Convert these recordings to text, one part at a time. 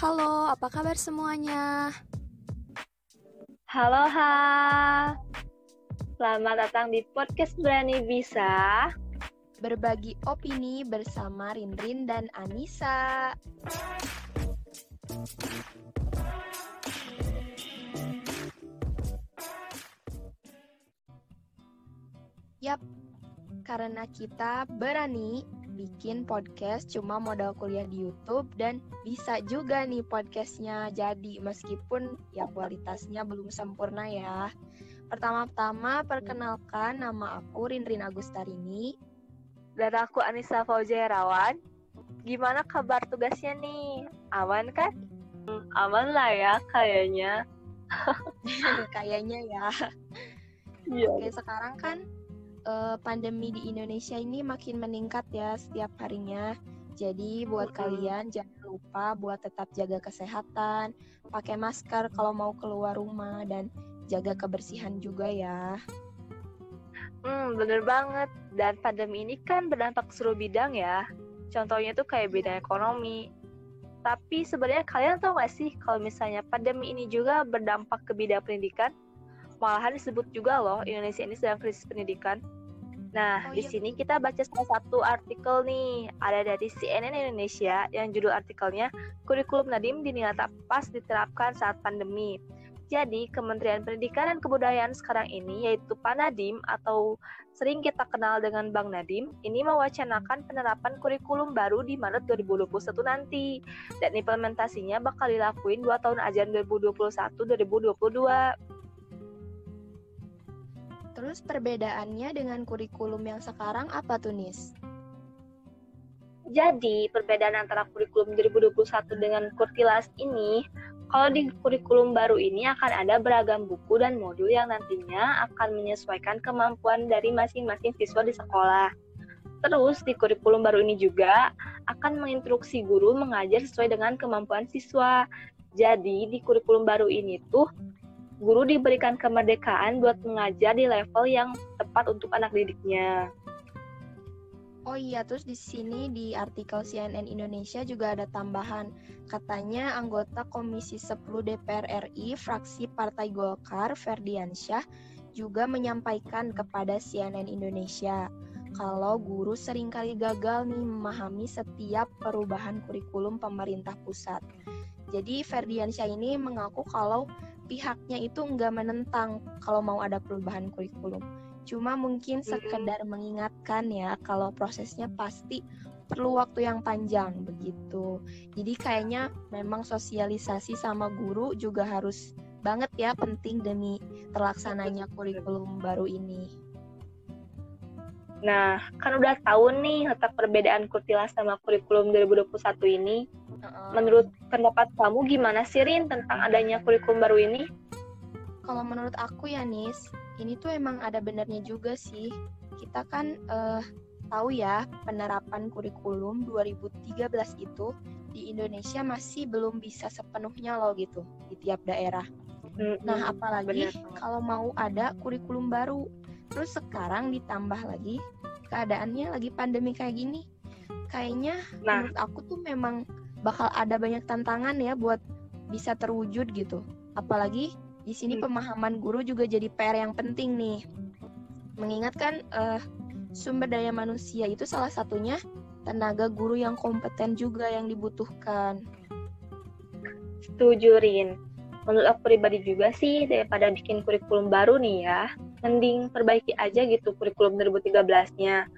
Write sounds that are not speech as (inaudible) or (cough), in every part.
Halo, apa kabar semuanya? Halo, ha. Selamat datang di podcast Berani Bisa. Berbagi opini bersama Rinrin dan Anissa. Yap, karena kita berani bikin podcast cuma modal kuliah di YouTube dan bisa juga nih podcastnya jadi meskipun ya kualitasnya belum sempurna ya. Pertama-tama perkenalkan nama aku Rinrin Agustarini dan aku Anissa Faujairawan. Gimana kabar tugasnya nih? Aman kan? Hmm, aman lah ya kayaknya. (laughs) kayaknya ya. Iya. Oke, sekarang kan uh, pandemi di Indonesia ini makin meningkat ya setiap harinya. Jadi buat kalian jangan lupa buat tetap jaga kesehatan, pakai masker kalau mau keluar rumah dan jaga kebersihan juga ya. Hmm, bener banget. Dan pandemi ini kan berdampak seluruh bidang ya. Contohnya tuh kayak bidang ekonomi. Tapi sebenarnya kalian tahu gak sih kalau misalnya pandemi ini juga berdampak ke bidang pendidikan? Malahan disebut juga loh Indonesia ini sedang krisis pendidikan. Nah, oh, di iya. sini kita baca salah satu artikel nih, ada dari CNN Indonesia yang judul artikelnya Kurikulum Nadim dinilai tak pas diterapkan saat pandemi. Jadi, Kementerian Pendidikan dan Kebudayaan sekarang ini, yaitu Pak Nadim atau sering kita kenal dengan Bang Nadim, ini mewacanakan penerapan kurikulum baru di Maret 2021 nanti. Dan implementasinya bakal dilakuin 2 tahun ajaran 2021-2022. Terus perbedaannya dengan kurikulum yang sekarang apa tuh, Nis? Jadi, perbedaan antara kurikulum 2021 dengan Kurtilas ini kalau di kurikulum baru ini akan ada beragam buku dan modul yang nantinya akan menyesuaikan kemampuan dari masing-masing siswa di sekolah. Terus di kurikulum baru ini juga akan menginstruksi guru mengajar sesuai dengan kemampuan siswa. Jadi di kurikulum baru ini tuh guru diberikan kemerdekaan buat mengajar di level yang tepat untuk anak didiknya. Oh iya, terus di sini di artikel CNN Indonesia juga ada tambahan. Katanya anggota Komisi 10 DPR RI fraksi Partai Golkar Ferdiansyah juga menyampaikan kepada CNN Indonesia kalau guru sering kali gagal nih memahami setiap perubahan kurikulum pemerintah pusat. Jadi Ferdiansyah ini mengaku kalau pihaknya itu enggak menentang kalau mau ada perubahan kurikulum Cuma mungkin sekedar mengingatkan ya kalau prosesnya pasti perlu waktu yang panjang begitu. Jadi kayaknya memang sosialisasi sama guru juga harus banget ya penting demi terlaksananya kurikulum baru ini. Nah, kan udah tahu nih letak perbedaan Kurtila sama kurikulum 2021 ini. Menurut pendapat kamu gimana sih Rin tentang adanya kurikulum baru ini? Kalau menurut aku ya Nis, ini tuh emang ada benernya juga sih. Kita kan uh, tahu ya penerapan kurikulum 2013 itu di Indonesia masih belum bisa sepenuhnya loh gitu di tiap daerah. Nah, apalagi kalau mau ada kurikulum baru. Terus sekarang ditambah lagi keadaannya lagi pandemi kayak gini. Kayaknya nah. menurut aku tuh memang bakal ada banyak tantangan ya buat bisa terwujud gitu. Apalagi di sini hmm. pemahaman guru juga jadi PR yang penting nih. Mengingatkan uh, sumber daya manusia itu salah satunya tenaga guru yang kompeten juga yang dibutuhkan. Setuju, Rin. Menurut aku pribadi juga sih, daripada bikin kurikulum baru nih ya, mending perbaiki aja gitu kurikulum 2013-nya.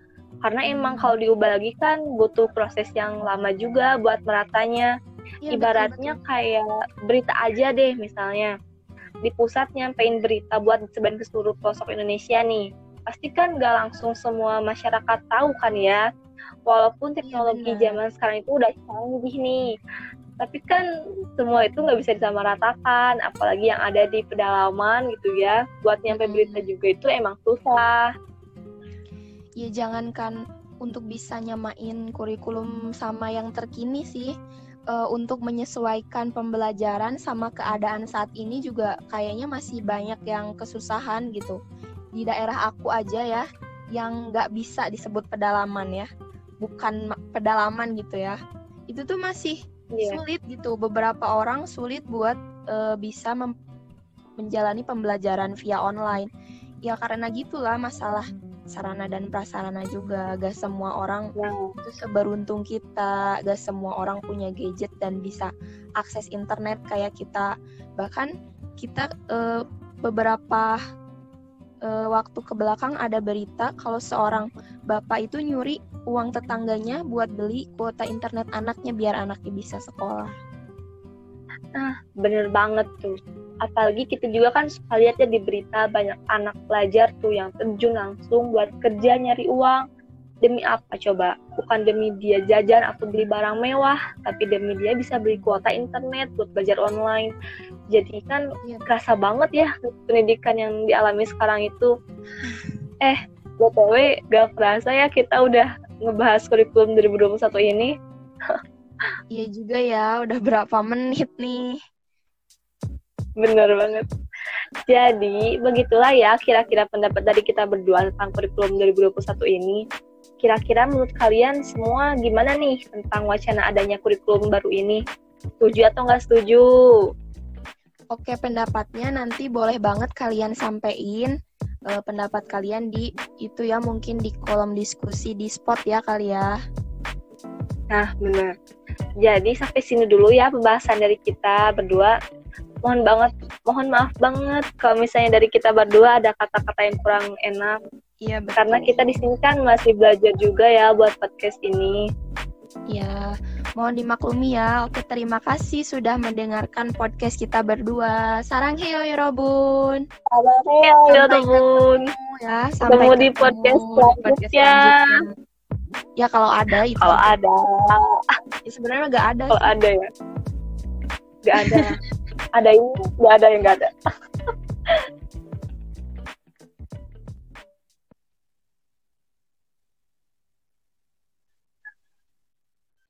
Karena emang kalau diubah lagi kan butuh proses yang lama juga buat meratanya. Ya, Ibaratnya betul, betul. kayak berita aja deh misalnya. Di pusat nyampein berita buat disebarin ke seluruh pelosok Indonesia nih. Pasti kan nggak langsung semua masyarakat tahu kan ya? Walaupun iya, teknologi ya, zaman sekarang itu udah canggih nih. Tapi kan semua itu nggak bisa disamaratakan apalagi yang ada di pedalaman gitu ya. Buat nyampe berita juga itu emang susah ya jangankan untuk bisa nyamain kurikulum sama yang terkini sih uh, untuk menyesuaikan pembelajaran sama keadaan saat ini juga kayaknya masih banyak yang kesusahan gitu. Di daerah aku aja ya, yang nggak bisa disebut pedalaman ya, bukan pedalaman gitu ya. Itu tuh masih yeah. sulit gitu. Beberapa orang sulit buat uh, bisa menjalani pembelajaran via online. Ya karena gitulah masalah sarana dan prasarana juga. Gak semua orang wow. itu seberuntung kita, gak semua orang punya gadget dan bisa akses internet kayak kita. Bahkan kita uh, beberapa uh, waktu ke belakang ada berita kalau seorang bapak itu nyuri uang tetangganya buat beli kuota internet anaknya biar anaknya bisa sekolah. Nah, bener banget tuh. Apalagi kita juga kan suka lihat ya di berita banyak anak pelajar tuh yang terjun langsung buat kerja nyari uang. Demi apa coba? Bukan demi dia jajan atau beli barang mewah, tapi demi dia bisa beli kuota internet buat belajar online. Jadi kan ya. kerasa banget ya pendidikan yang dialami sekarang itu. Eh, BTW gak kerasa ya kita udah ngebahas kurikulum 2021 ini. Iya juga ya, udah berapa menit nih. Bener banget. Jadi, begitulah ya kira-kira pendapat dari kita berdua tentang kurikulum 2021 ini. Kira-kira menurut kalian semua gimana nih tentang wacana adanya kurikulum baru ini? Setuju atau nggak setuju? Oke, pendapatnya nanti boleh banget kalian sampein uh, pendapat kalian di itu ya mungkin di kolom diskusi di spot ya kali ya. Nah, benar. Jadi sampai sini dulu ya pembahasan dari kita berdua. Mohon banget, mohon maaf banget kalau misalnya dari kita berdua ada kata-kata yang kurang enak. Iya, betul. Karena kita di sini kan masih belajar juga ya buat podcast ini. Ya, mohon dimaklumi ya. Oke, terima kasih sudah mendengarkan podcast kita berdua. Sarang heo Yorobun. Sarang heo Yorobun. Ya, sampai ketemu di podcast selanjutnya. Ya kalau ada itu. Kalau ada. Ya, sebenarnya nggak ada. Kalau ada ya. Nggak ada. (laughs) ada ini nggak ada yang nggak ada.